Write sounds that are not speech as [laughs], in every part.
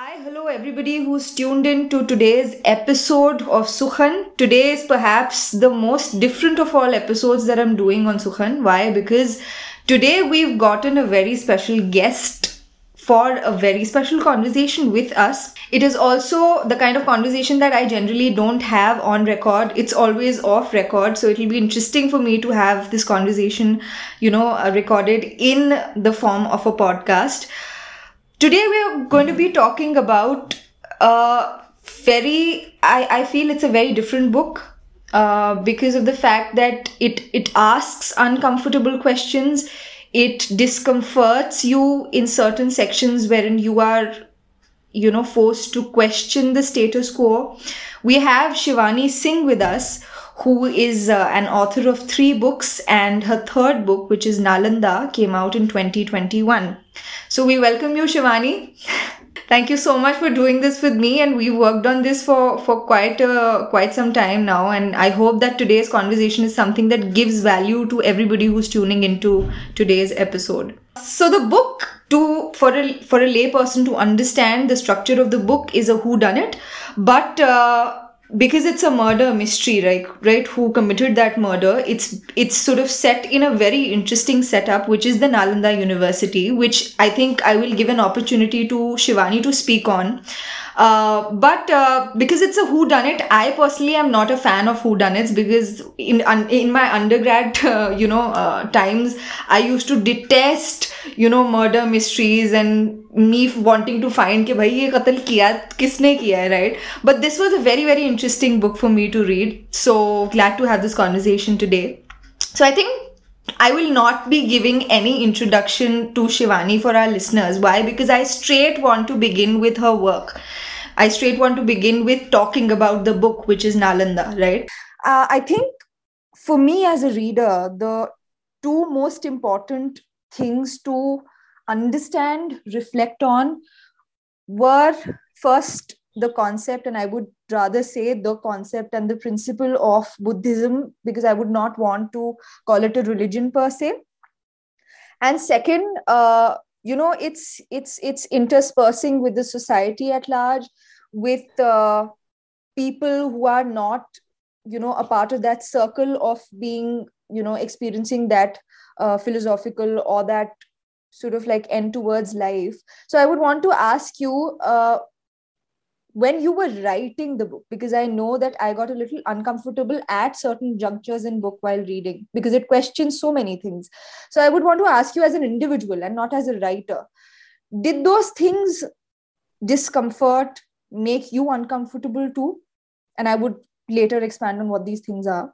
Hi, hello, everybody who's tuned in to today's episode of Sukhan. Today is perhaps the most different of all episodes that I'm doing on Sukhan. Why? Because today we've gotten a very special guest for a very special conversation with us. It is also the kind of conversation that I generally don't have on record. It's always off record. So it'll be interesting for me to have this conversation, you know, uh, recorded in the form of a podcast. Today we are going to be talking about a very I, I feel it's a very different book uh, because of the fact that it it asks uncomfortable questions. It discomforts you in certain sections wherein you are you know forced to question the status quo. We have shivani singh with us who is uh, an author of three books and her third book which is nalanda came out in 2021 so we welcome you, Shivani. Thank you so much for doing this with me, and we've worked on this for for quite a quite some time now. And I hope that today's conversation is something that gives value to everybody who's tuning into today's episode. So the book to for a for a layperson to understand the structure of the book is a who done it, but. Uh, because it's a murder mystery right? Right? Who committed that murder? It's it's sort of set in a very interesting setup which is the nalanda university which i think i will give an opportunity to shivani to speak on uh, but uh, because it's a who done it i personally am not a fan of who done it because in in my undergrad [laughs] uh, you know uh, times i used to detest you know murder mysteries and me wanting to find कि भाई ये कत्ल किया किसने किया है right but this was a very very interesting book for me to read so glad to have this conversation today so i think I will not be giving any introduction to Shivani for our listeners. Why? Because I straight want to begin with her work. I straight want to begin with talking about the book, which is Nalanda, right? Uh, I think for me as a reader, the two most important things to understand, reflect on were first the concept, and I would rather say the concept and the principle of Buddhism, because I would not want to call it a religion per se. And second, uh, you know, it's it's it's interspersing with the society at large, with uh, people who are not, you know, a part of that circle of being, you know, experiencing that uh, philosophical or that sort of like end towards life. So I would want to ask you, uh, when you were writing the book because i know that i got a little uncomfortable at certain junctures in book while reading because it questions so many things so i would want to ask you as an individual and not as a writer did those things discomfort make you uncomfortable too and i would later expand on what these things are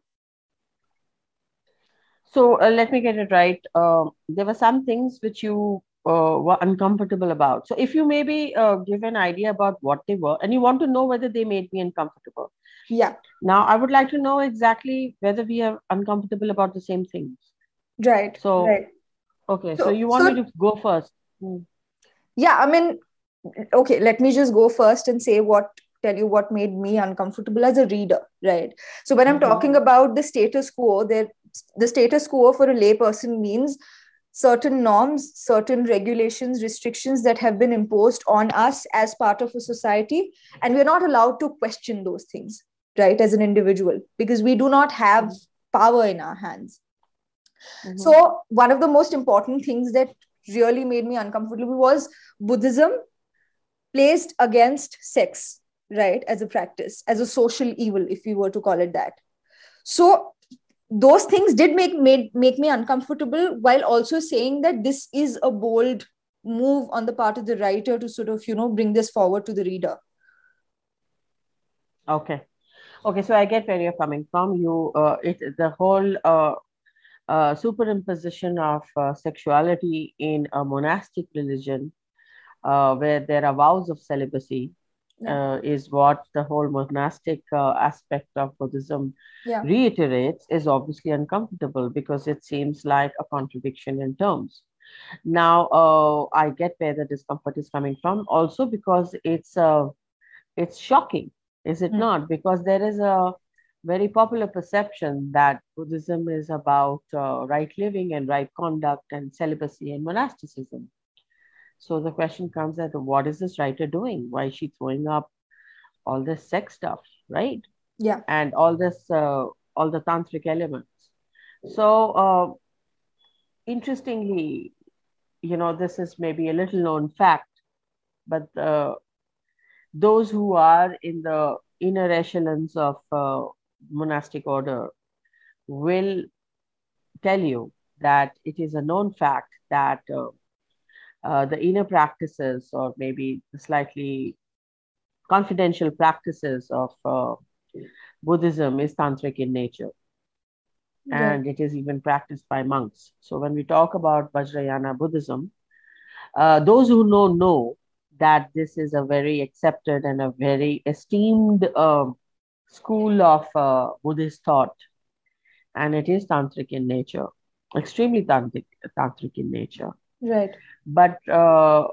so uh, let me get it right uh, there were some things which you uh, were uncomfortable about. So if you maybe uh, give an idea about what they were and you want to know whether they made me uncomfortable. Yeah. Now I would like to know exactly whether we are uncomfortable about the same things. Right. So right. okay. So, so you want so, me to go first? Hmm. Yeah, I mean, okay, let me just go first and say what tell you what made me uncomfortable as a reader, right? So when I'm mm-hmm. talking about the status quo, there the status quo for a layperson means certain norms, certain regulations, restrictions that have been imposed on us as part of a society. And we're not allowed to question those things, right, as an individual, because we do not have power in our hands. Mm-hmm. So, one of the most important things that really made me uncomfortable was Buddhism placed against sex, right, as a practice, as a social evil, if we were to call it that. So, those things did make made make me uncomfortable while also saying that this is a bold move on the part of the writer to sort of you know bring this forward to the reader. Okay. Okay so i get where you're coming from. You uh, it the whole uh, uh, superimposition of uh, sexuality in a monastic religion uh, where there are vows of celibacy uh, is what the whole monastic uh, aspect of Buddhism yeah. reiterates is obviously uncomfortable because it seems like a contradiction in terms. Now, uh, I get where the discomfort is coming from, also because it's uh, it's shocking, is it mm. not? Because there is a very popular perception that Buddhism is about uh, right living and right conduct and celibacy and monasticism. So the question comes that what is this writer doing? Why is she throwing up all this sex stuff, right? Yeah. And all this, uh, all the tantric elements. So uh, interestingly, you know, this is maybe a little known fact, but uh, those who are in the inner echelons of uh, monastic order will tell you that it is a known fact that uh, uh, the inner practices or maybe the slightly confidential practices of uh, Buddhism is tantric in nature. Yeah. And it is even practiced by monks. So when we talk about Vajrayana Buddhism, uh, those who know know that this is a very accepted and a very esteemed uh, school of uh, Buddhist thought, and it is tantric in nature, extremely tantric, tantric in nature. Right. But uh,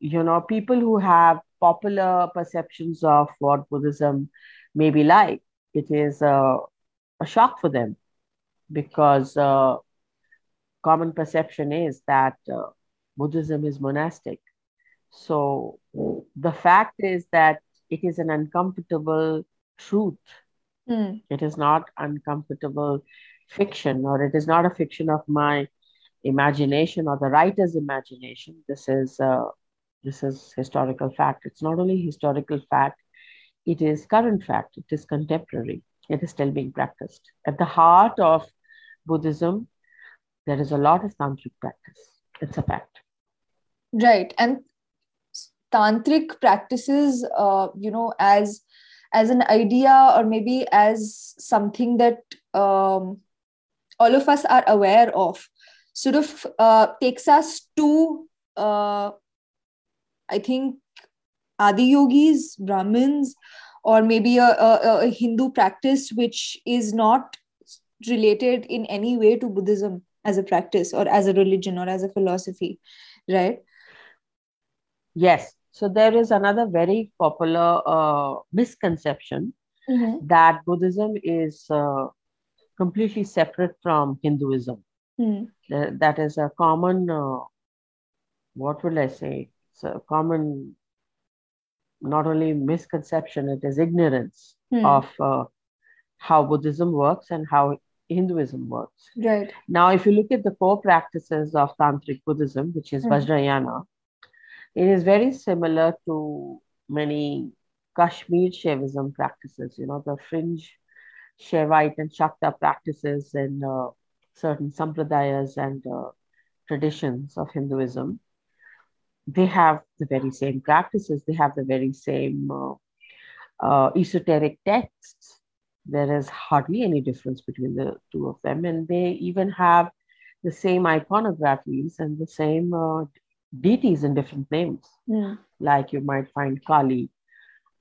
you know, people who have popular perceptions of what Buddhism may be like, it is uh, a shock for them because uh, common perception is that uh, Buddhism is monastic. So the fact is that it is an uncomfortable truth. Mm. It is not uncomfortable fiction, or it is not a fiction of my imagination or the writer's imagination. This is uh, this is historical fact. It's not only historical fact; it is current fact. It is contemporary. It is still being practiced. At the heart of Buddhism, there is a lot of tantric practice. It's a fact. Right, and tantric practices, uh, you know, as as an idea or maybe as something that um, all of us are aware of sort of uh, takes us to uh, i think adi yogis brahmins or maybe a, a, a hindu practice which is not related in any way to buddhism as a practice or as a religion or as a philosophy right yes so there is another very popular uh, misconception mm-hmm. that Buddhism is uh, completely separate from Hinduism. Mm. That is a common, uh, what will I say? It's a common, not only misconception, it is ignorance mm. of uh, how Buddhism works and how Hinduism works. Right. Now, if you look at the core practices of Tantric Buddhism, which is mm. Vajrayana, it is very similar to many Kashmir Shaivism practices, you know, the fringe Shaivite and Shakta practices in uh, certain sampradayas and uh, traditions of Hinduism. They have the very same practices, they have the very same uh, uh esoteric texts. There is hardly any difference between the two of them, and they even have the same iconographies and the same uh, deities in different names. Mm. Like you might find Kali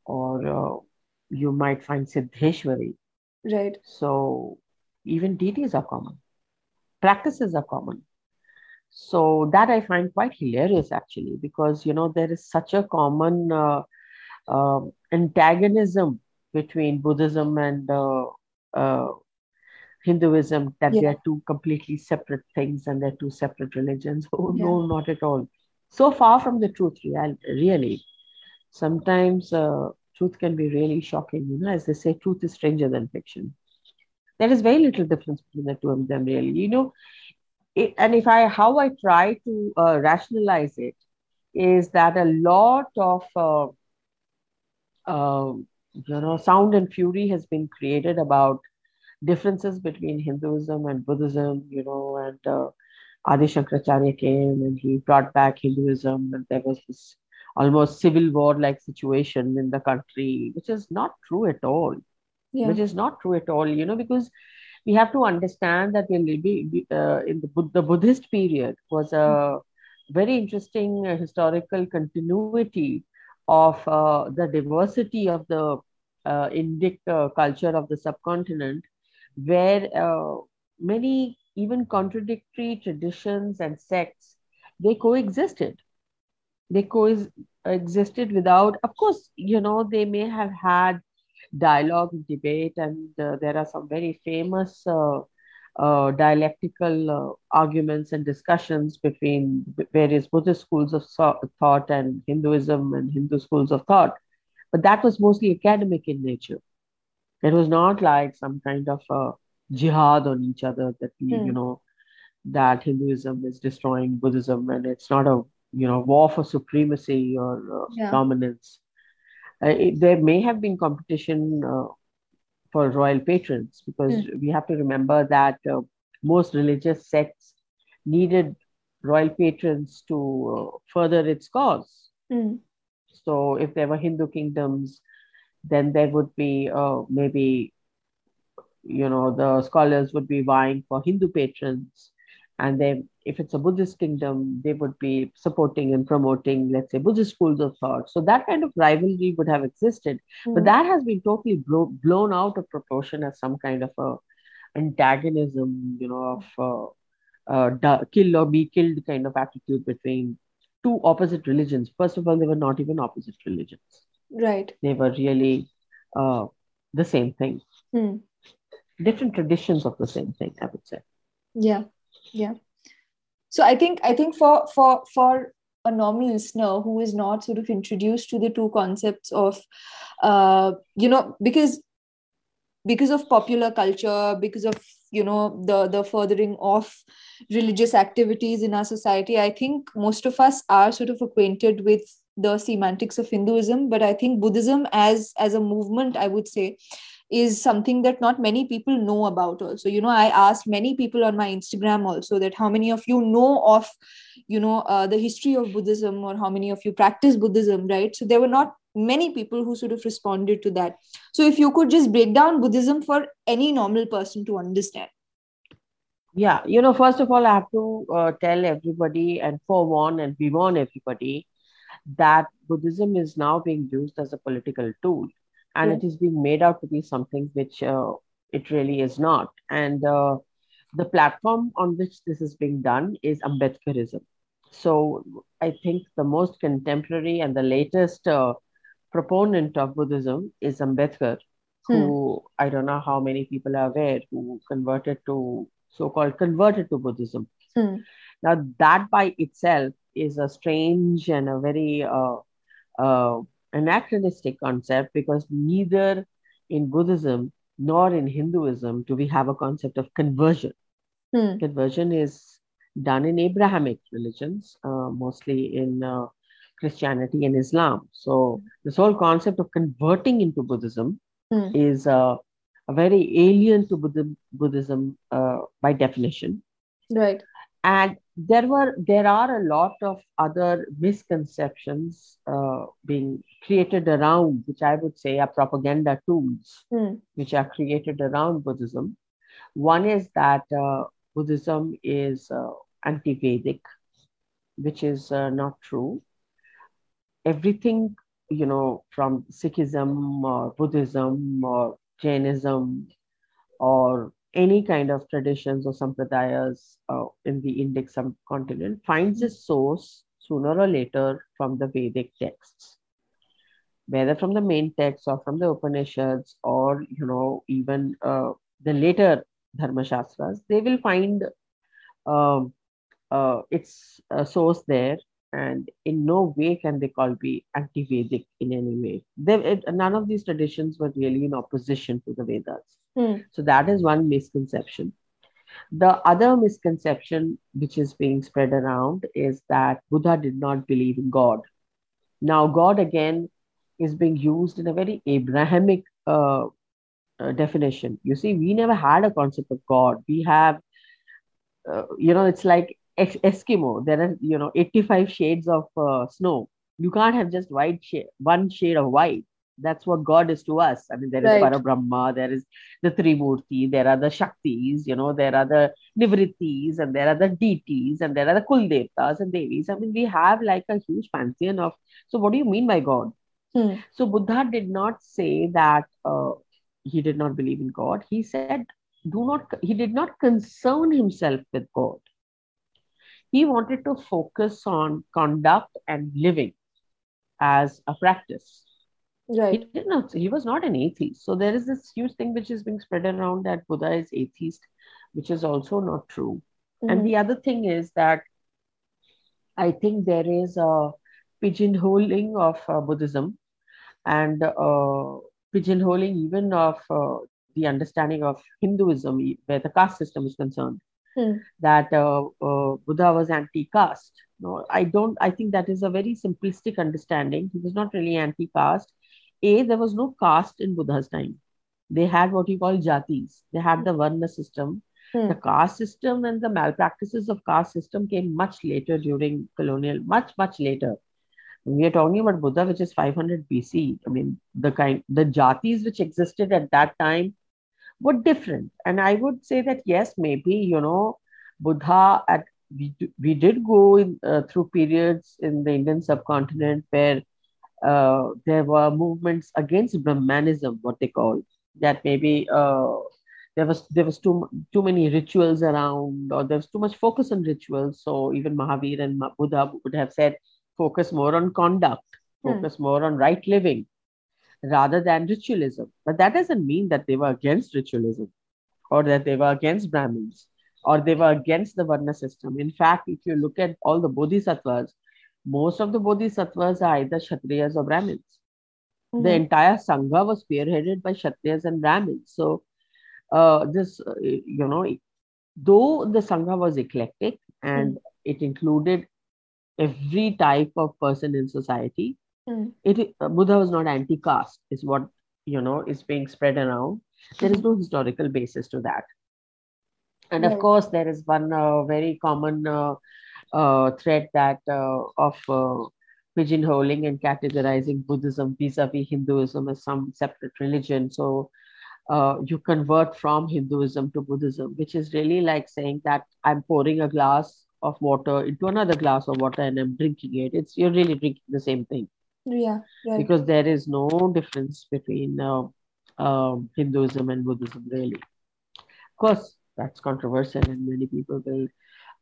or uh, you might find Siddheshwari. Right. So even deities are common, practices are common. So that I find quite hilarious actually, because you know there is such a common uh, uh, antagonism between Buddhism and uh, uh Hinduism that yeah. they are two completely separate things and they're two separate religions. Oh yeah. no, not at all so far from the truth really sometimes uh, truth can be really shocking you know as they say truth is stranger than fiction there is very little difference between the two of them really you know it, and if i how i try to uh, rationalize it is that a lot of uh, uh, you know sound and fury has been created about differences between hinduism and buddhism you know and uh, Adi Shankaracharya came and he brought back Hinduism, and there was this almost civil war like situation in the country, which is not true at all. Yeah. Which is not true at all, you know, because we have to understand that in, uh, in the, the Buddhist period was a very interesting uh, historical continuity of uh, the diversity of the uh, Indic uh, culture of the subcontinent, where uh, many even contradictory traditions and sects, they coexisted. They coexisted without, of course, you know, they may have had dialogue, debate, and uh, there are some very famous uh, uh, dialectical uh, arguments and discussions between various Buddhist schools of thought and Hinduism and Hindu schools of thought. But that was mostly academic in nature. It was not like some kind of a jihad on each other that we, mm. you know, that Hinduism is destroying Buddhism and it's not a, you know, war for supremacy or uh, yeah. dominance. Uh, it, there may have been competition uh, for royal patrons because mm. we have to remember that uh, most religious sects needed royal patrons to uh, further its cause. Mm. So if there were Hindu kingdoms, then there would be uh, maybe, you know, the scholars would be vying for Hindu patrons. And then if it's a Buddhist kingdom, they would be supporting and promoting, let's say, Buddhist schools of thought. So that kind of rivalry would have existed, mm. but hmm. that has been totally blo- blown out of proportion as some kind of a antagonism, you know, of uh, uh, kill or be killed kind of attitude between two opposite religions. First of all, they were not even opposite religions. Right. They were really uh, the same thing. Mm. Different traditions of the same thing, I would say. Yeah. Yeah. So i think i think for for for a normal listener who is not sort of introduced to the two concepts of uh, you know because because of popular culture because of you know the the furthering of religious activities in our society i think most of us are sort of acquainted with the semantics of hinduism. But i think buddhism as as a movement i would say is something that not many people know about also. You know i asked many people on my instagram also that how many of you know of you know uh, the history of buddhism or how many of you practice buddhism right? So there were not many people who sort of responded to that. So if you could just break down buddhism for any normal person to understand. Yeah you know first of all i have to uh, tell everybody and forewarn and bewarn everybody that buddhism is now being used as a political tool and it is being made out to be something which uh, it really is not. And uh, the platform on which this is being done is Ambedkarism. So I think the most contemporary and the latest uh, proponent of Buddhism is Ambedkar, hmm. who I don't know how many people are aware who converted to so-called converted to Buddhism. Hmm. Now that by itself is a strange and a very uh, uh, anachronistic concept because neither in Buddhism nor in Hinduism do we have a concept of conversion. Hmm. Conversion is done in Abrahamic religions, uh, mostly in uh, Christianity and Islam. So, this whole concept of converting into Buddhism hmm. is uh, a very alien to Buddhism, Buddhism uh, by definition. Right. And there were there are a lot of other misconceptions uh, being created around which i would say are propaganda tools mm. which are created around buddhism one is that uh, buddhism is uh, anti-vedic which is uh, not true everything you know from sikhism or buddhism or jainism or any kind of traditions or sampradayas uh, in the Indic subcontinent finds its source sooner or later from the Vedic texts, whether from the main texts or from the Upanishads or you know even uh, the later Dharma Shastras, they will find um, uh, its source there, and in no way can they call be anti-Vedic in any way. They, it, none of these traditions were really in opposition to the Vedas. Hmm. So that is one misconception. The other misconception which is being spread around is that Buddha did not believe in God. Now, God again is being used in a very Abrahamic uh, uh, definition. You see, we never had a concept of God. We have, uh, you know, it's like Eskimo. There are, you know, 85 shades of uh, snow. You can't have just white shade, one shade of white that's what God is to us. I mean, there is right. Brahma, there is the Trimurti, there are the Shaktis, you know, there are the Nivrittis, and there are the deities, and there are the Kuldevtas and Devis. I mean, we have like a huge pantheon of. So, what do you mean by God? Hmm. So, Buddha did not say that uh, he did not believe in God. He said, do not, he did not concern himself with God. He wanted to focus on conduct and living as a practice Right. He did not. He was not an atheist. So there is this huge thing which is being spread around that Buddha is atheist. which is also not true. Mhm. And the other thing is that I think there is a pigeonholing of uh, Buddhism and uh, pigeonholing even of uh, the understanding of Hinduism, where the caste system is concerned, Hmm. that uh, uh, Buddha was anti-caste. No, I don't. I think that is a very simplistic understanding. He was not really anti-caste. A, there was no caste in Buddha's time. They had what you call jatis. They had the varna system. Hmm. The caste system and the malpractices of caste system came much later during colonial, much much later. We are talking about Buddha, which is 500 BC. I mean, the kind, the jatis which existed at that time were different. And I would say that yes, maybe you know, Buddha at we, we did go in, uh, through periods in the Indian subcontinent where uh, there were movements against Brahmanism, what they call that. Maybe uh, there was there was too too many rituals around, or there was too much focus on rituals. So even Mahavir and Buddha would have said focus more on conduct, Hmm. focus more on right living rather than ritualism. But that doesn't mean that they were against ritualism or that they were against Brahmins or they were against the Varna system. In fact, if you look at all the bodhisattvas, most of the bodhisattvas are either Kshatriyas or Brahmins. The Mhm. entire Sangha was spearheaded by Kshatriyas and Brahmins. So, uh, this, uh, you know, though the Sangha was eclectic and it included every type of person in society, Hmm. it uh, Buddha was not anti-caste, is what you know is being spread around. There is no historical basis to that. And of Right. course, there is one uh, very common uh, uh, thread that uh, of uh, pigeonholing and categorizing Buddhism vis-a-vis Hinduism as some separate religion. So uh, you convert from Hinduism to Buddhism, which is really like saying that I'm pouring a glass of water into another glass of water and I'm drinking it. It's you're really drinking the same thing Yeah, right. because there is no difference between uh, um, Hinduism and Buddhism, really. Of course, that's controversial, and many people will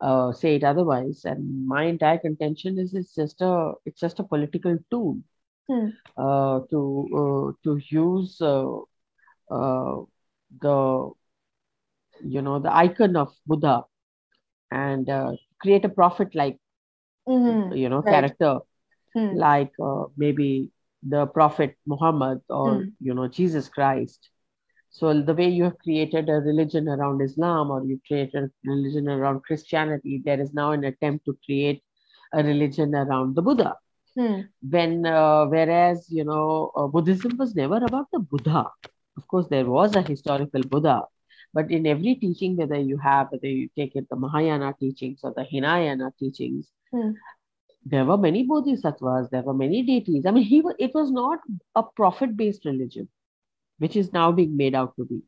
uh, say it otherwise. And my entire contention is it's just a it's just a political tool Hmm. uh, to uh, to use uh, uh, the you know the icon of Buddha and uh, create a prophet like Mhm. you know Right. character Hmm. like uh, maybe the prophet muhammad or Hmm. you know jesus christ so the way you have created a religion around islam or you created a religion around christianity there is now an attempt to create a religion around the buddha Hmm. when uh, whereas you know uh, buddhism was never about the buddha of course there was a historical buddha but in every teaching whether you have whether you take it the mahayana teachings or the hinayana teachings Hmm. There were many bodhisattvas there were many deities. I mean he it was not a prophet based religion which is now being made out to be.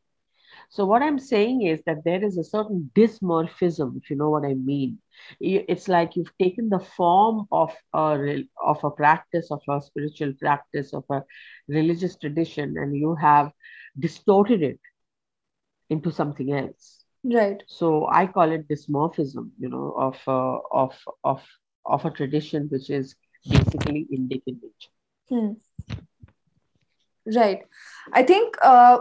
So what i'm saying is that there is a certain dysmorphism if you know what i mean. It's like you've taken the form of a of a practice of a spiritual practice of a religious tradition and you have distorted it into something else. Right. so i call it dysmorphism you know of uh, of of of a tradition which is basically indic in nature Hmm. Right. I think uh,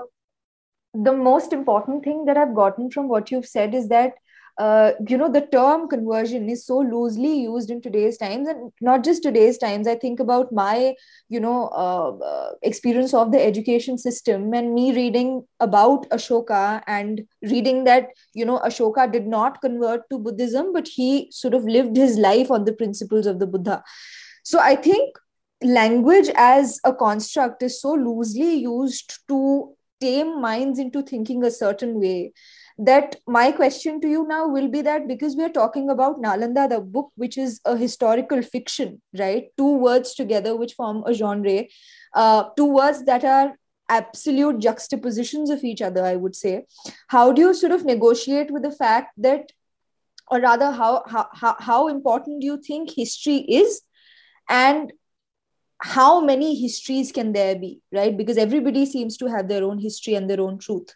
the most important thing that I've gotten from what you've said is that uh, you know the term conversion is so loosely used in today's times and not just today's times. I think about my you know uh, uh, experience of the education system and me reading about ashoka and reading that you know ashoka did not convert to buddhism but he sort of lived his life on the principles of the buddha. So i think language as a construct is so loosely used to tame minds into thinking a certain way that my question to you now will be that because we are talking about Nalanda, the book, which is a historical fiction, right? Two words together, which form a genre, uh, two words that are absolute juxtapositions of each other, I would say. How do you sort of negotiate with the fact that, or rather, how, how, how, how important do you think history is? And how many histories can there be, right? Because everybody seems to have their own history and their own truth.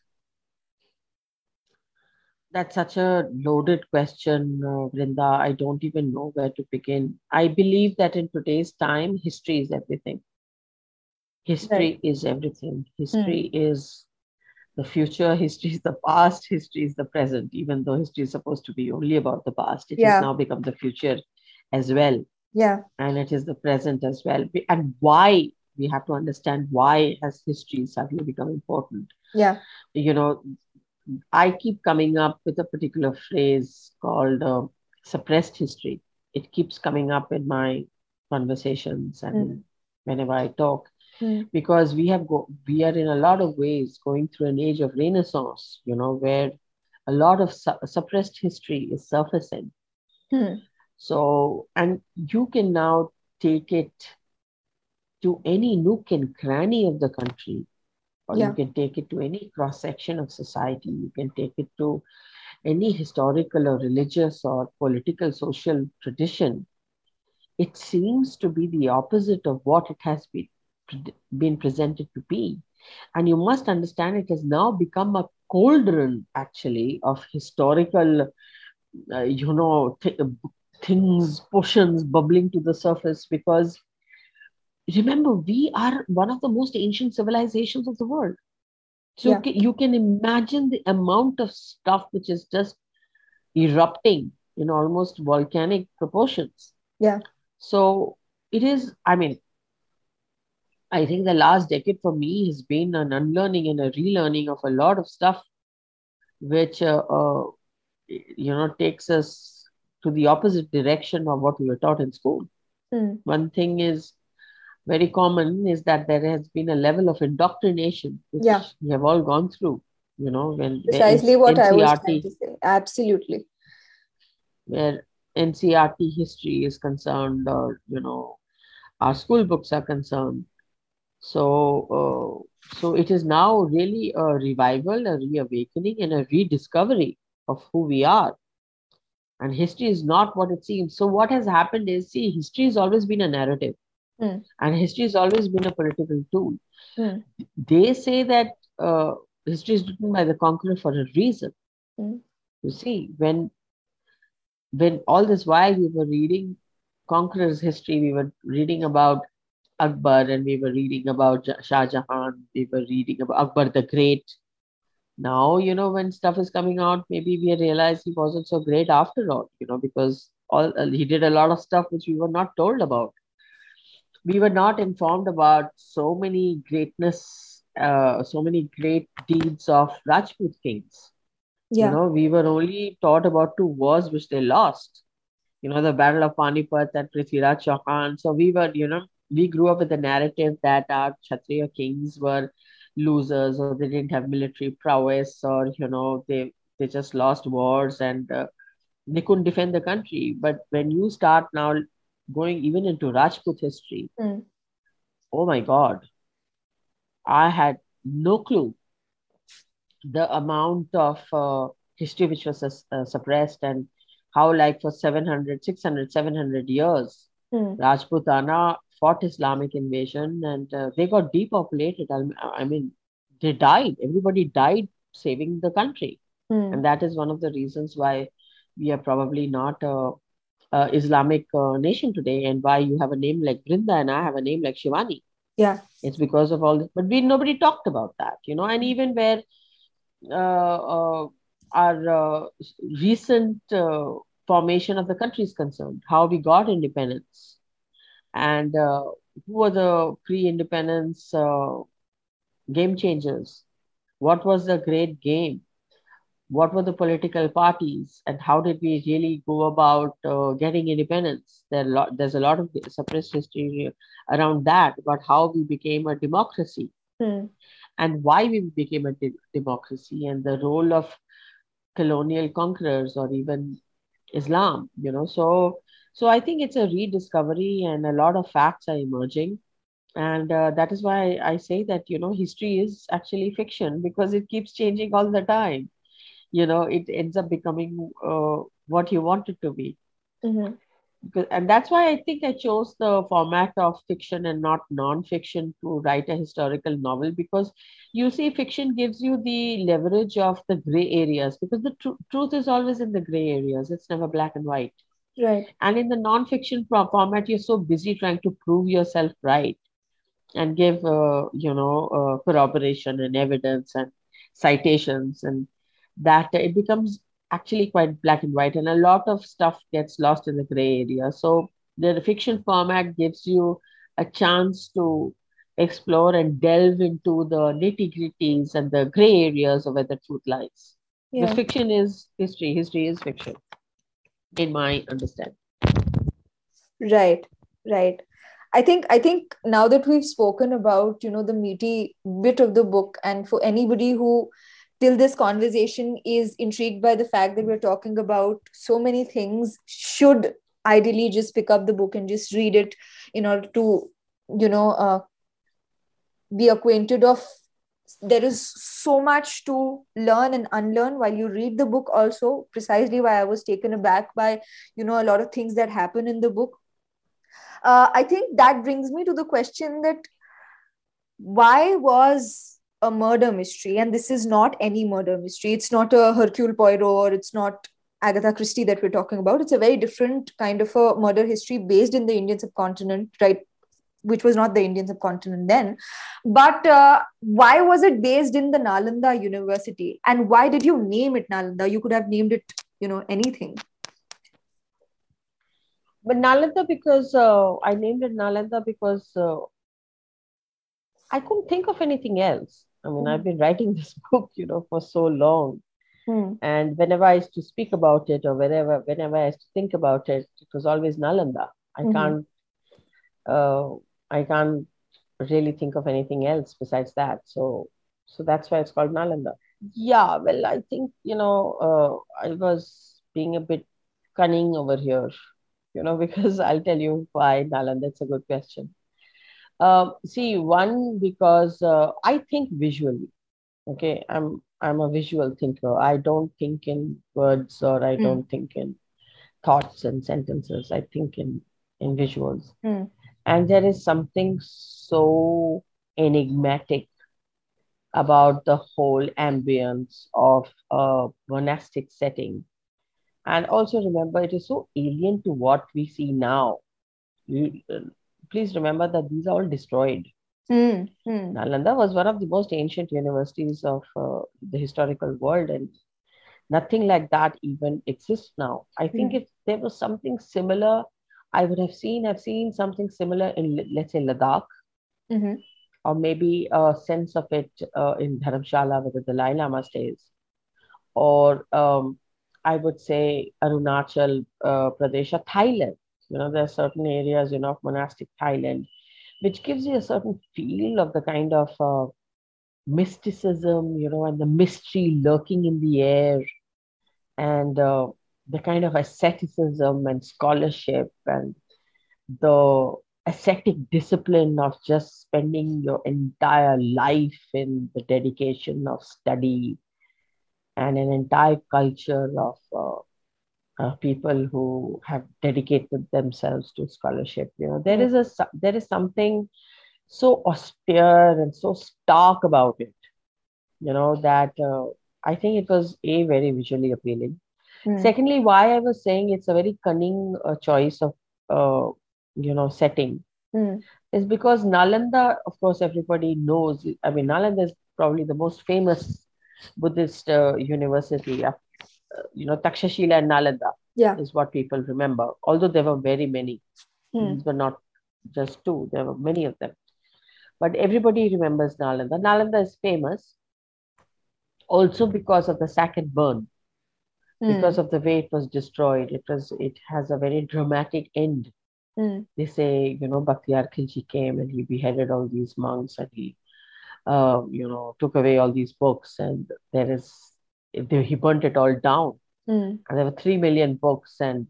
That's such a loaded question, uh, Vrinda. I don't even know where to begin. I believe that in today's time, history is everything. History is everything. History is the future, [laughs] history is the past, history is the present, even though history is supposed to be only about the past. It Yeah. has now become the future as well. Yeah. And it is the present as well. And why we have to understand why has history suddenly become important. Yeah. You know, I keep coming up with a particular phrase called uh, suppressed history. It keeps coming up in my conversations and whenever I talk Mm. because we have go we are in a lot of ways going through an age of renaissance you know where a lot of su- suppressed history is surfacing Hmm. so and you can now take it to any nook and cranny of the country or Yeah. you can take it to any cross section of society you can take it to any historical or religious or political social tradition it seems to be the opposite of what it has been been presented to be. And you must understand it has now become a cauldron, actually, of historical, uh, you know, th- things, potions bubbling to the surface because remember, we are one of the most ancient civilizations of the world. So Yeah. you, can, imagine the amount of stuff which is just erupting in almost volcanic proportions. Yeah. So it is, I mean, I think the last decade for me has been an unlearning and a relearning of a lot of stuff, which uh, uh, you know takes us to the opposite direction of what we were taught in school. Hmm. One thing is very common is that there has been a level of indoctrination which Yeah. we have all gone through. You know, when Precisely what I was trying to say. Absolutely. where NCERT history is concerned, or you know, our school books are concerned. So, uh, so it is now really a revival, a reawakening, and a rediscovery of who we are. And history is not what it seems. So, what has happened is, see, history has always been a narrative, Hmm. and history has always been a political tool. Hmm. They say that uh, history is written by the conqueror for a reason. Hmm. You see, when when all this while we were reading conqueror's history, we were reading about Akbar and we were reading about Shah Jahan, we were reading about Akbar the Great. Now, you know, when stuff is coming out, maybe we realize he wasn't so great after all, you know, because all uh, he did a lot of stuff which we were not told about. We were not informed about so many greatness, uh, so many great deeds of Rajput kings. Yeah. You know, we were only taught about two wars which they lost. You know, the Battle of Panipat and Prithviraj Chauhan. So we were, you know, we grew up with the narrative that our Kshatriya kings were losers or they didn't have military prowess or, you know, they, they just lost wars and uh, they couldn't defend the country. But when you start now going even into Rajput history, Hmm. oh my God, I had no clue the amount of uh, history which was uh, suppressed and how like for 700 600 700 years Hmm. rajputana fought islamic invasion and uh, they got depopulated I, I mean they died everybody died saving the country Hmm. and that is one of the reasons why we are probably not a, a islamic uh, nation today and why you have a name like brinda and i have a name like shivani Yeah. it's because of all this but we nobody talked about that you know and even where uh, uh, our uh, recent uh, formation of the country is concerned, how we got independence, and uh, who were the pre-independence uh, game changers? What was the great game? What were the political parties, and how did we really go about uh, getting independence? There, are lot, there's a lot of suppressed history around that, about how we became a democracy Hmm. and why we became a de- democracy and the role of colonial conquerors or even Islam, you know. So, so I think it's a rediscovery and a lot of facts are emerging. And uh, that is why I say that, you know, history is actually fiction because it keeps changing all the time. You know, it ends up becoming uh, what you want it to be Mhm. because, and that's why I think I chose the format of fiction and not non-fiction to write a historical novel because you see, fiction gives you the leverage of the gray areas because the tr- truth is always in the gray areas. It's never black and white. Right. And in the non-fiction pro- format, you're so busy trying to prove yourself right and give, uh, you know, uh, corroboration and evidence and citations and that it becomes actually quite black and white and a lot of stuff gets lost in the gray area. So the fiction format gives you a chance to explore and delve into the nitty gritties and the gray areas of where the truth lies. Yeah. the fiction is history. History is fiction in my understanding. Right. Right. I think i think now that we've spoken about you know the meaty bit of the book and for anybody who till this conversation is intrigued by the fact that we're talking about so many things should ideally just pick up the book and just read it in order to you know uh, be acquainted of there is so much to learn and unlearn while you read the book also precisely why i was taken aback by you know a lot of things that happen in the book. Uh, i think that brings me to the question that why was a murder mystery and this is not any murder mystery. It's not a hercule poirot or it's not agatha christie that we're talking about. It's a very different kind of a murder history based in the indian subcontinent right which was not the indian subcontinent then. But uh, why was it based in the nalanda university? And why did you name it nalanda? You could have named it you know anything. But Nalanda because uh, I named it Nalanda because uh, I couldn't think of anything else. I mean, mm. I've been writing [laughs] this book, you know, for so long, mm. and whenever I used to speak about it or whenever whenever I used to think about it, it was always Nalanda. I mm-hmm. can't, uh, I can't really think of anything else besides that. So, so that's why it's called Nalanda. Yeah, well, I think you know, uh, I was being a bit cunning over here you know, [laughs] because I'll tell you why, Nalanda. That's a good question. Uh, see, one because uh, I think visually. Okay, I'm I'm a visual thinker. I don't think in words or I mm. don't think in thoughts and sentences. I think in in visuals. Mm. And there is something so enigmatic about the whole ambience of a monastic setting and also remember, it is so alien to what we see now. You, please remember that these are all destroyed. Mm, mm. Nalanda was one of the most ancient universities of uh, the historical world, and nothing like that even exists now. I think mm. if there was something similar, I would have seen. I've seen something similar in, let's say, Ladakh, mm-hmm. or maybe a sense of it uh, in Dharamshala, where the Dalai Lama stays, or um, I would say Arunachal uh, Pradesh, Thailand. You know, there are certain areas, you know, of monastic Thailand, which gives you a certain feel of the kind of uh, mysticism, you know, and the mystery lurking in the air, and uh, the kind of asceticism and scholarship and the ascetic discipline of just spending your entire life in the dedication of study and an entire culture of uh, uh, people who have dedicated themselves to scholarship. You know, there mm-hmm. a there is something so austere and so stark about it. You know that uh, I think it was a very visually appealing. Mm. Secondly, why I was saying it's a very cunning uh, choice of uh, you know setting mm. is because Nalanda, of course, everybody knows. I mean, Nalanda is probably the most famous Buddhist uh, university, you know, Takshashila and Nalanda yeah. is what people remember. Although there were very many, hmm. these were not just two, there were many of them. But everybody remembers Nalanda. Nalanda is famous also because of the sack and burn, hmm. because of the way it was destroyed. It was it has a very dramatic end. Mm. They say, you know, Bakhtiyar Khilji came and he beheaded all these monks and he uh, you know, took away all these books, and there is he burnt it all down. Mm. And there were three million books, and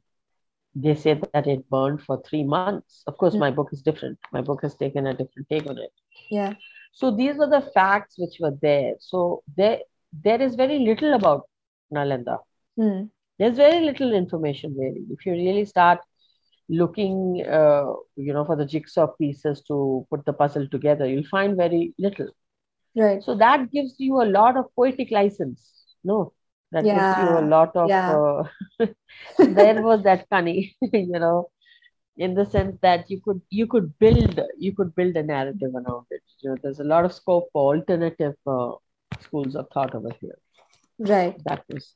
they said that it burned for three months. Of course, mm. my book is different. My book has taken a different take on it. Yeah. So these are the facts which were there. So there, there is very little about Nalanda. Mm. There's very little information really. If you really start looking, uh, you know, for the jigsaw pieces to put the puzzle together, you'll find very little. Right. So that gives you a lot of poetic license. No, that yeah. gives you a lot of. Yeah. Uh, [laughs] there was that funny, [laughs] you know, in the sense that you could you could build you could build a narrative around it. You know, there's a lot of scope for alternative uh, schools of thought over here. Right. That was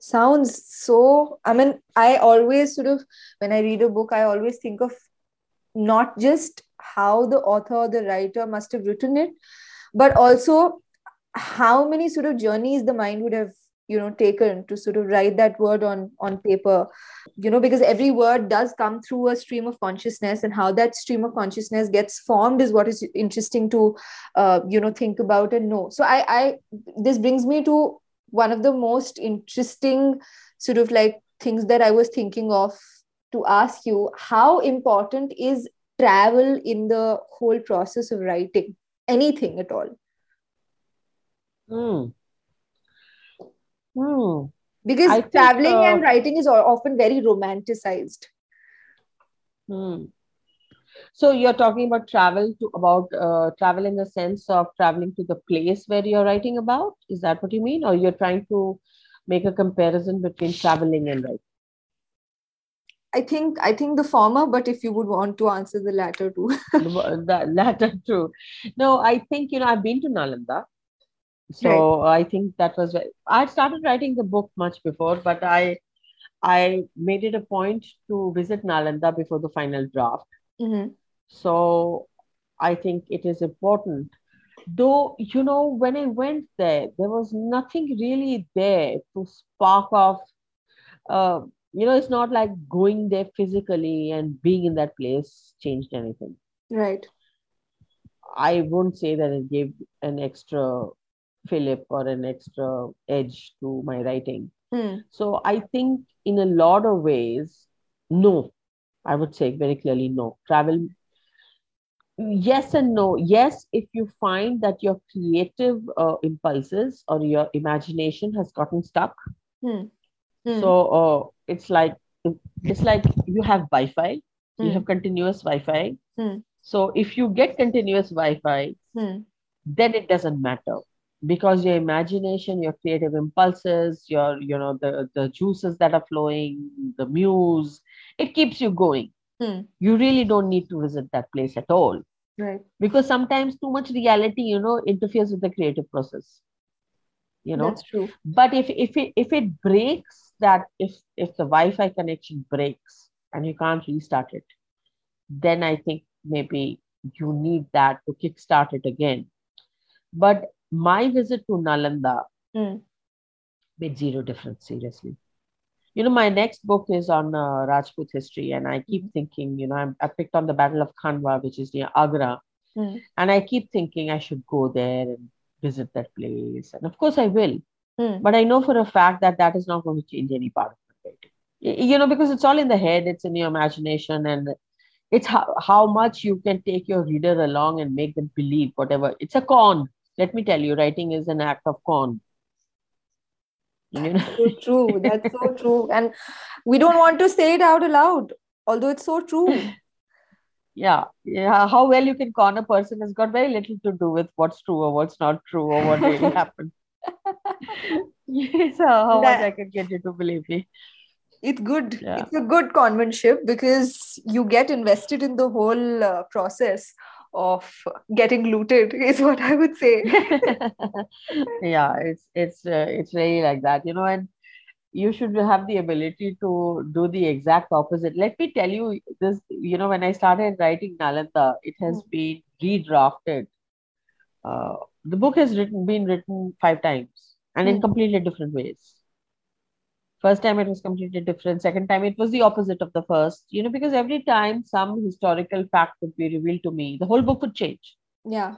Sounds so. I mean, I always sort of, when I read a book, I always think of not just how the author or the writer must have written it, but also how many sort of journeys the mind would have you know taken to sort of write that word on on paper you know because every word does come through a stream of consciousness and how that stream of consciousness gets formed is what is interesting to uh, you know think about and know. So i i this brings me to one of the most interesting sort of like things that i was thinking of to ask you. How important is travel in the whole process of writing? Anything at all Hmm. Hmm. because I think, traveling uh, and writing is often very romanticized Hmm. So you're talking about travel to about uh, travel in the sense of traveling to the place where you're writing about. Is that what you mean, or you're trying to make a comparison between traveling and writing? i think i think the former but if you would want to answer the latter too [laughs] The- that latter too. No, I think you know I've been to Nalanda, so I think that was. I started writing the book much before, but I I made it a point to visit Nalanda before the final draft. Mhm. So I think it is important. Though, you know, when I went there, there was nothing really there to spark off. Uh, you know, it's not like going there physically and being in that place changed anything. right I won't say that it gave an extra fillip or an extra edge to my writing. Hmm. So I think in a lot of ways, no, I would say very clearly no. Travel, yes and no. Yes, if you find that your creative uh, impulses or your imagination has gotten stuck. Hmm. Hmm. So uh, it's like it's like you have Wi-Fi, you Hmm. have continuous Wi-Fi. Hmm. So if you get continuous Wi-Fi, Hmm. then it doesn't matter because your imagination your creative impulses your you know the the juices that are flowing the muse it keeps you going. Hmm. you really don't need to visit that place at all. Right. Because sometimes too much reality you know interferes with the creative process. You know? That's true. But if if it if it breaks that if if the wi-fi connection breaks and you can't restart it then i think maybe you need that to kickstart it again. But my visit to nalanda Hmm. made zero difference seriously you know my next book is on uh, rajput history and i keep thinking you know I'm, i picked on the battle of khanwa which is near agra Hmm. and i keep thinking i should go there and visit that place and of course i will Hmm. but I know for a fact that that is not going to change any part of the writing. You know, because it's all in the head, it's in your imagination, and it's how, how much you can take your reader along and make them believe whatever. It's a con. Let me tell you, writing is an act of con. You know? so true that's so true and we don't want to say it out aloud although it's so true [laughs] yeah, yeah. How well you can con a person has got very little to do with what's true or what's not true or what really [laughs] happened. [laughs] yes, how how much That- I can get you to believe me. it's good Yeah. it's a good conmanship because you get invested in the whole uh, process of getting looted [laughs] is what i would say [laughs] yeah it's it's uh, it's really like that you know and you should have the ability to do the exact opposite let me tell you this you know when i started writing nalanda it has Mm. been redrafted uh, the book has written been written five times and in Mm. completely different ways first time it was completely different. Second time it was the opposite of the first you know because every time some historical fact would be revealed to me the whole book would change. Yeah.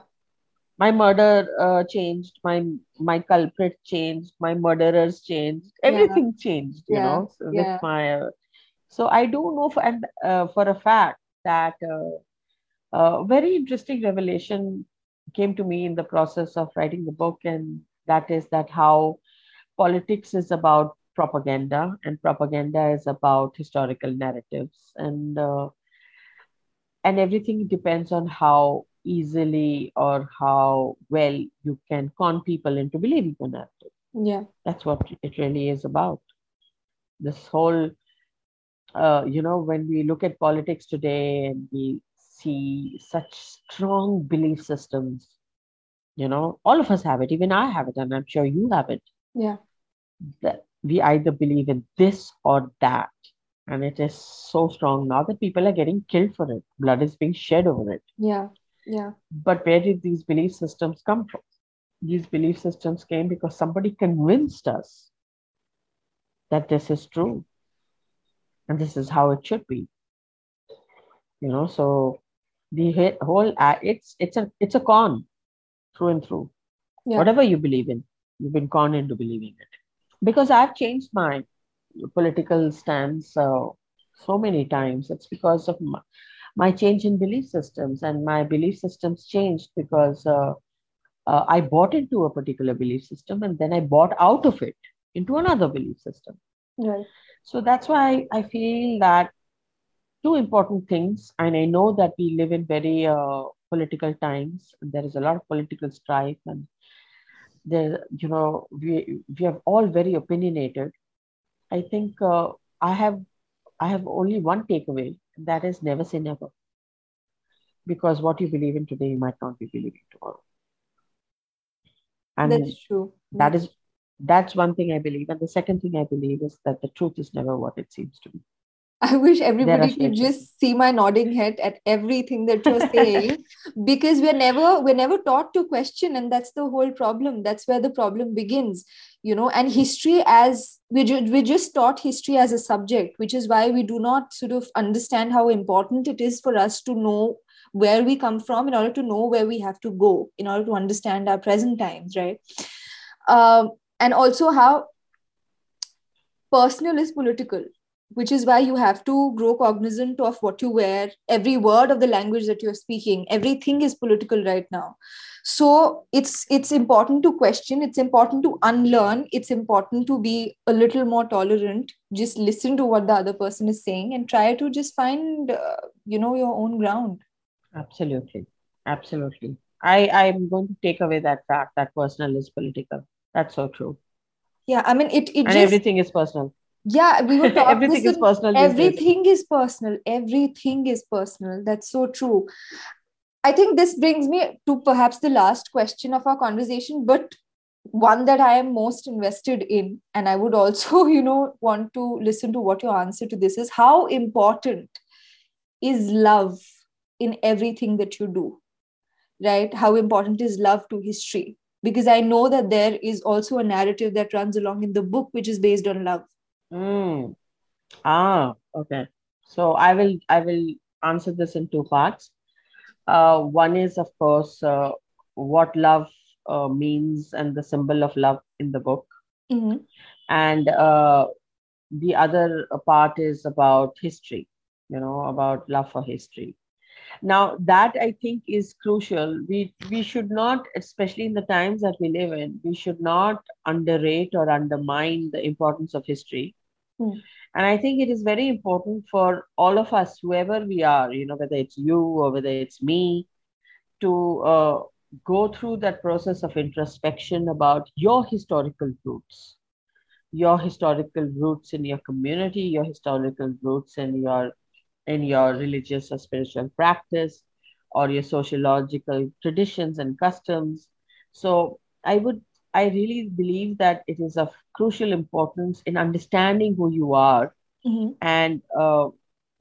My murder uh, changed my my culprit changed my murderers changed everything changed you Yeah, know so with yeah. my uh, so i do know for and uh, for a fact that uh, a very interesting revelation came to me in the process of writing the book and that is that how politics is about propaganda and propaganda is about historical narratives. And uh, and everything depends on how easily or how well you can con people into believing the narrative. yeah. That's what it really is about. This whole, uh, you know, when we look at politics today and we see such strong belief systems you know all of us have it. Even i have it and i'm sure you have it. Yeah. That we either believe in this or that. And it is so strong now that people are getting killed for it. Blood is being shed over it. Yeah yeah. But where did these belief systems come from? These belief systems came because somebody convinced us that this is true. And this is how it should be. You know so the whole uh, it's it's a it's a con through and through. Yeah. whatever you believe in you've been conned into believing it because i've changed my political stance uh, so many times. It's because of my, my, change in belief systems and my belief systems changed because uh, uh, i bought into a particular belief system and then i bought out of it into another belief system. Right. So that's why i feel that two important things and i know that we live in very uh, political times there is a lot of political strife and there you know we we are all very opinionated. I think uh, i have i have only one takeaway that is never say never. Because what you believe in today you might not be believing tomorrow. And that's true. that is that's one thing i believe. And the second thing i believe is that the truth is never what it seems to be I wish everybody could just see my nodding head at everything that you're saying [laughs] because we're never we're never taught to question and that's the whole problem. That's where the problem begins you know and history as we, ju- we just taught history as a subject which is why we do not sort of understand how important it is for us to know where we come from in order to know where we have to go in order to understand our present times right? Um, and also how personal is political which is why you have to grow cognizant of what you wear every word of the language that you're speaking everything is political right now. So it's it's important to question it's important to unlearn it's important to be a little more tolerant just listen to what the other person is saying and try to just find uh, you know your own ground. Absolutely. Absolutely. I i'm going to take away that fact that personal is political. That's so true. Yeah i mean it, it and just, everything is personal yeah we were [laughs] everything is personal everything is personal. Everything is personal. That's so true. I think this brings me to perhaps the last question of our conversation but one that i am most invested in and i would also [laughs] you know want to listen to what your answer to this is. How important is love in everything that you do? Right? How important is love to history? Because i know that there is also a narrative that runs along in the book which is based on love Mm. Ah, okay. So I will I will answer this in two parts. Uh, one is of course uh, what love uh, means and the symbol of love in the book, mm-hmm. and uh, the other part is about history. You know about love for history. Now that I think is crucial. We we should not, especially in the times that we live in, we should not underrate or undermine the importance of history Hmm. And I think it is very important for all of us, whoever we are, you know, whether it's you or whether it's me, to uh, go through that process of introspection about your historical roots, your historical roots in your community, your historical roots in your in your religious or spiritual practice, or your sociological traditions and customs. So I would I really believe that it is of crucial importance in understanding who you are mm-hmm. and uh,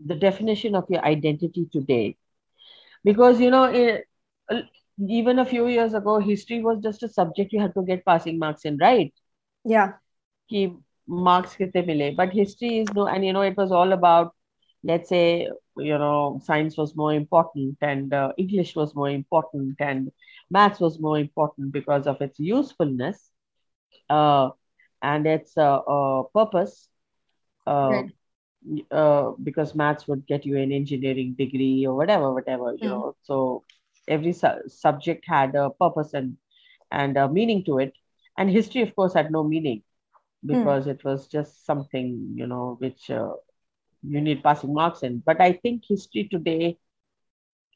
the definition of your identity today. Because, you know, it, even a few years ago, history was just a subject you had to get passing marks in, right? Yeah. Ki marks kite mile. But history is no, and you know, it was all about, let's say, you know, science was more important and uh, English was more important and maths was more important because of its usefulness uh, and its uh, uh, purpose. Uh, right. Uh, because maths would get you an engineering degree or whatever, whatever, you mm. know. So every su- subject had a purpose and and a meaning to it. And history, of course, had no meaning hmm. because mm. it was just something, you know, which uh, you need passing marks in. But I think history today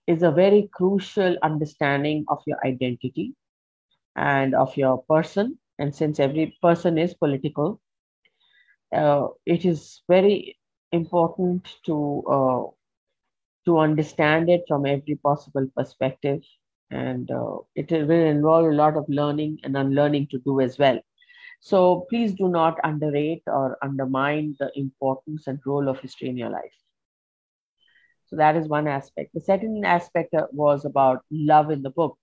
is a very crucial understanding of your identity and of your person. And since every person is political, uh, it is very important to uh, to understand it from every possible perspective and uh, it will involve a lot of learning and unlearning to do as well. So please do not underrate or undermine the importance and role of history in your life. So that is one aspect. The second aspect uh, was about love in the book.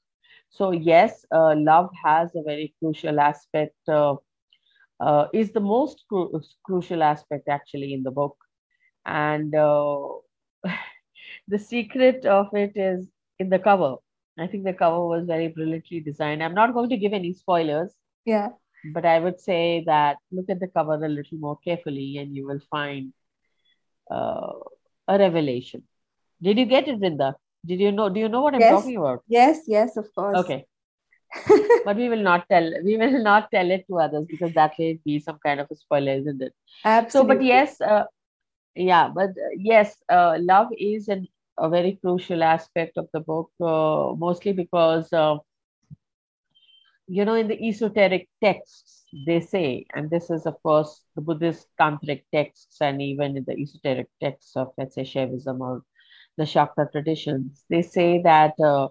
So yes, uh, love has a very crucial aspect. Uh, uh, is the most cru- crucial aspect actually in the book, and uh, [laughs] the secret of it is in the cover. I think the cover was very brilliantly designed. I'm not going to give any spoilers. Yeah. But I would say that look at the cover a little more carefully, and you will find uh, a revelation. Did you get it, Vrinda? Did you know? Do you know what I'm Yes. talking about? Yes, yes, of course. Okay, [laughs] but we will not tell. We will not tell it to others because that may be some kind of a spoiler, isn't it? absolutely So, but yes, uh, yeah, but uh, yes, uh, love is an, a very crucial aspect of the book, uh, mostly because, uh, you know, in the esoteric texts, they say, and this is, of course, the Buddhist tantric texts, and even in the esoteric texts of, let's say, Shaivism or the Shakta traditions, they say that uh,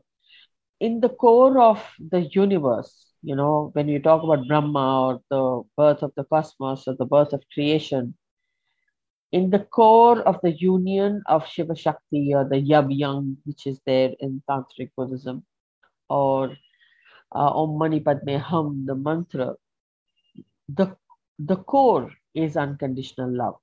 in the core of the universe, you know, when you talk about Brahma or the birth of the cosmos or the birth of creation, in the core of the union of Shiva Shakti or the Yab Yum, which is there in Tantric Buddhism, or uh, Om Mani Padme Hum, the mantra, the, the core is unconditional love.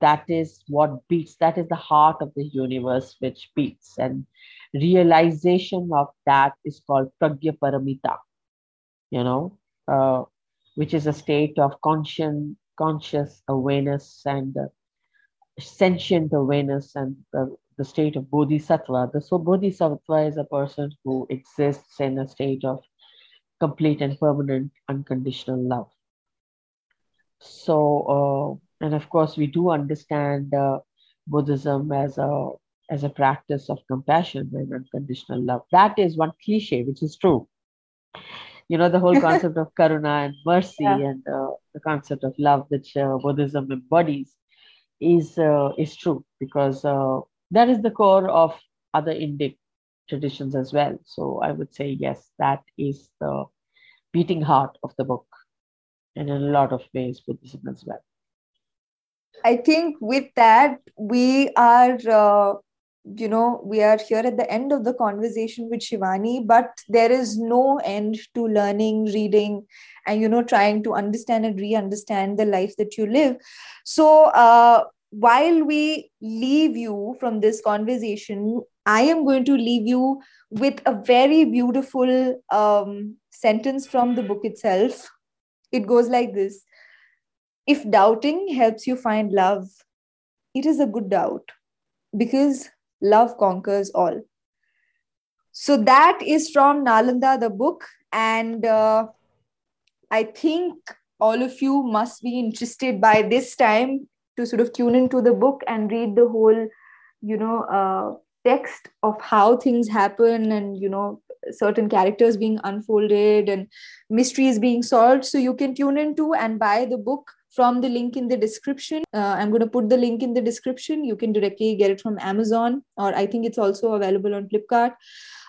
That is what beats, that is the heart of the universe which beats. And realization of that is called Pragya Paramita, you know, uh, which is a state of conscious, conscious awareness and uh, sentient awareness and the, the state of bodhisattva. The, so bodhisattva is a person who exists in a state of complete and permanent unconditional love. So, uh, and of course, we do understand uh, Buddhism as a as a practice of compassion and unconditional love. That is one cliche, which is true. You know, the whole [laughs] concept of karuna and mercy Yeah. and uh, the concept of love, which uh, Buddhism embodies, is uh, is true because uh, that is the core of other Indic traditions as well. So I would say yes, that is the beating heart of the book, and in a lot of ways, Buddhism as well. I think with that, we are, uh, you know, we are here at the end of the conversation with Shivani, but there is no end to learning, reading, and, you know, trying to understand and re understand the life that you live. So, uh, while we leave you from this conversation, I am going to leave you with a very beautiful um, sentence from the book itself. It goes like this if doubting helps you find love, it is a good doubt because love conquers all. So that is from Nalanda, the book. And uh, I think all of you must be interested by this time to sort of tune into the book and read the whole, you know, uh, text of how things happen and, you know, certain characters being unfolded and mysteries being solved. So you can tune into and buy the book from the link in the description. Uh, I'm going to put the link in the description. You can directly get it from Amazon, or I think it's also available on Flipkart.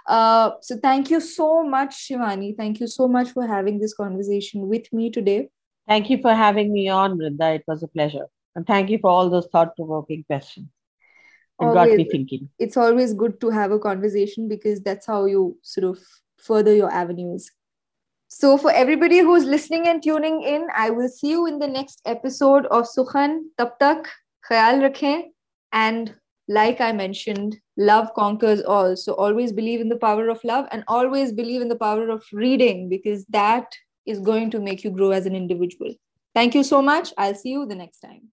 Uh, so thank you so much, Shivani. Thank you so much for having this conversation with me today. Thank you for having me on, Vrinda. It was a pleasure. And thank you for all those thought provoking questions. It got me thinking. It's always good to have a conversation because that's how you sort of further your avenues. So, for everybody who's listening and tuning in, I will see you in the next episode of Sukhan. Tab tak, khayal rakhein. And like I mentioned, love conquers all. So, always believe in the power of love and always believe in the power of reading because that is going to make you grow as an individual. Thank you so much. I'll see you the next time.